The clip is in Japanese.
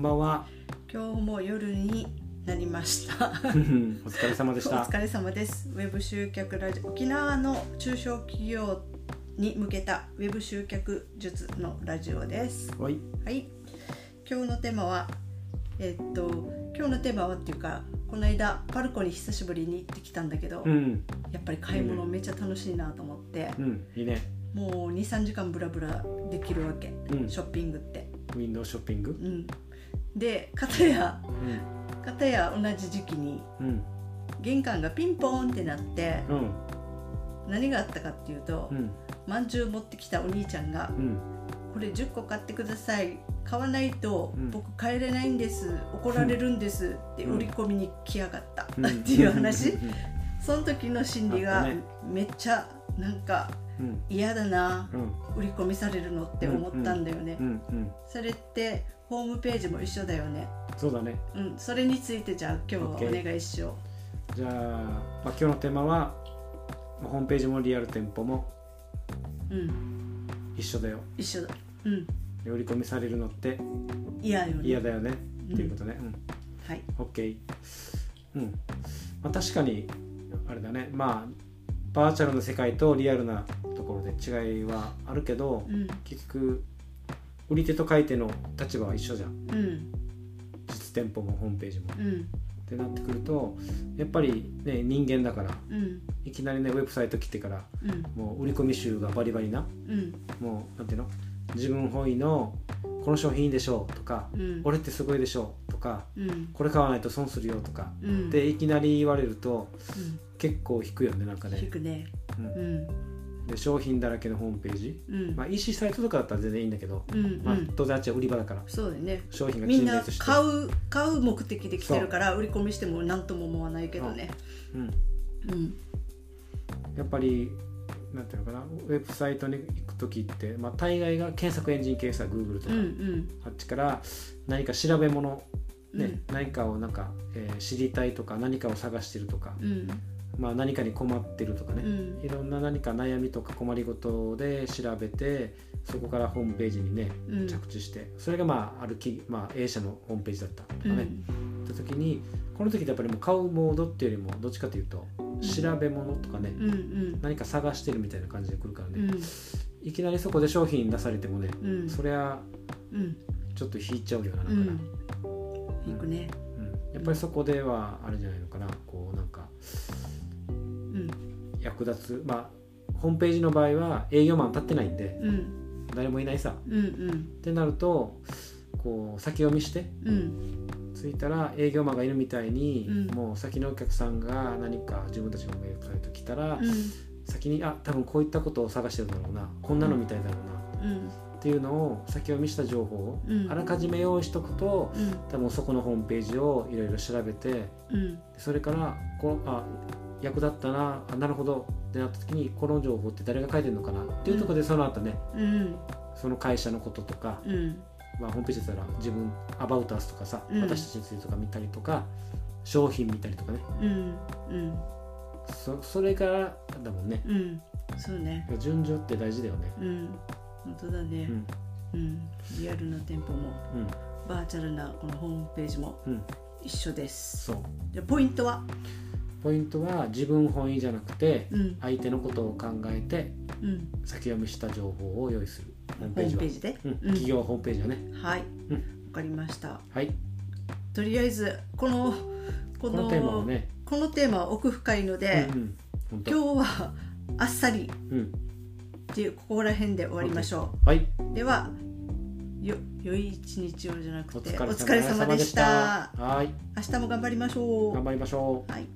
んばんは。今日も夜になりました。お疲れ様でしおた。疲れ様です。ウェブ集客ラジオ沖縄の中小企業に向けたウェブ集客術のラジオです。はい。はい。今日のテーマはえっと今日のテーマはっていうかこの間パルコに久しぶりに行ってきたんだけど、うん。やっぱり買い物めっちゃ楽しいなと思って、うん。いいね。もう23時間ブラブラできるわけ、うんショッピングって。ウィンドウショッピング？う。ん、で片やうん。片や同じ時期にうん。玄関がピンポーンってなってうん。何があったかっていうとうん。まんじゅう持ってきたお兄ちゃんがうん。「これ10個買ってください買わないとうん僕帰れないんです怒られるんです」ってうん売り込みに来やがった、うん。っていう話うん。その時の心理がめっちゃなんかうん。嫌だなうん。売り込みされるのって思ったんだよね。それってホームページも一緒だよねそうだね。うんそれについてじゃあ今日は OK お願いしよじゃあ、まあ、今日のテーマは。まあホームページもリアル店舗もううん一緒だよ。一緒だうん売り込みされるのって嫌よね嫌だよね。っていうことね。うん。はいオッケー。うん。まあ、確かに。あれだね。まあ。バーチャルの世界とリアルなところで違いはあるけど、うん結局売り手と買い手の立場は一緒じゃん。うん。実店舗もホームページも。っうん。てなってくるとやっぱりね人間だからうん。いきなりねウェブサイト来てからうん。もう売り込み集がバリバリなうん。もうなんていうの？自分本位のこの商品いいでしょうとか、うん。俺ってすごいでしょうとかうん。これ買わないと損するよとか、うん。でいきなり言われるとうん。結構引くよねなんかね。引、くね。うん。うんで商品だらけのホームページ、うん。まあ、EC サイトとかだったら全然いいんだけど、うんうまあん、当然あっちは売り場だから。そうだよね。商品がみんな陳列して。買う買う目的で来てるから売り込みしても何とも思わないけどね。うん、うん。やっぱりなんていうのかなウェブサイトに行く時って、まあ、大概が検索エンジン系さ Google とか、うんうん。あっちから何か調べ物、ねうん。何かをなんか、えー知りたいとか何かを探してるとか、うんまあ、何かに困ってるとかね、うん。いろんな何か悩みとか困りごとで調べてそこからホームページにねうん。着地してそれがまあある企、まあ、A 社のホームページだったとかね、うん。って時にこの時ってやっぱりもう買うモードっていうよりもどっちかというと調べ物とかね、うんうん。何か探してるみたいな感じで来るからね、うん。いきなりそこで商品出されてもね、うん。そりゃうん。ちょっと引いちゃうよななんかな、うん。引くね。うん。やっぱりそこではあれじゃないのかな。こうなんかうん役立つまあホームページの場合は営業マン立ってないんでうん。誰もいないさ。うんうん。ってなるとこう先読みしてうん。着いたら営業マンがいるみたいに、うん。もう先のお客さんが何か自分たちのウェブサイト来たら、うん。先にあ多分こういったことを探してるんだろうなこんなのみたいだろうなうん。っていうのを先読みした情報をうん。あらかじめ用意しとくとうん。多分そこのホームページをいろいろ調べてうん。それからこうあ役立ったなあなるほど。ってなった時にこの情報って誰が書いてるのかな？っていうところでその後ねうん。その会社のこととか、うん。まあ、ホームページだったら自分アバウトアスとかさ、うん。私たちについてとか見たりとか商品見たりとかね。うん。うん。そそれからだもんね。うん。そうね。順序って大事だよね。うん。本当だね。うん。うん。リアルな店舗もうん。バーチャルなこのホームページもうん。一緒です。そう。でポイントは？ポイントは自分本位じゃなくてうん。相手のことを考えてうん。先読みした情報を用意する。ホームページで？うん。うん。企業ホームページはね。はい。うん。わかりました。はい。とりあえずこのこのこのテーマをね。このテーマは奥深いのでうんうん。今日はあっさり。うん。っていうここら辺で終わりましょはい、うではよ良い一日をじゃなくてお疲れお疲れ様でした。はい、明日も頑張りましょう。頑張りましょう。はい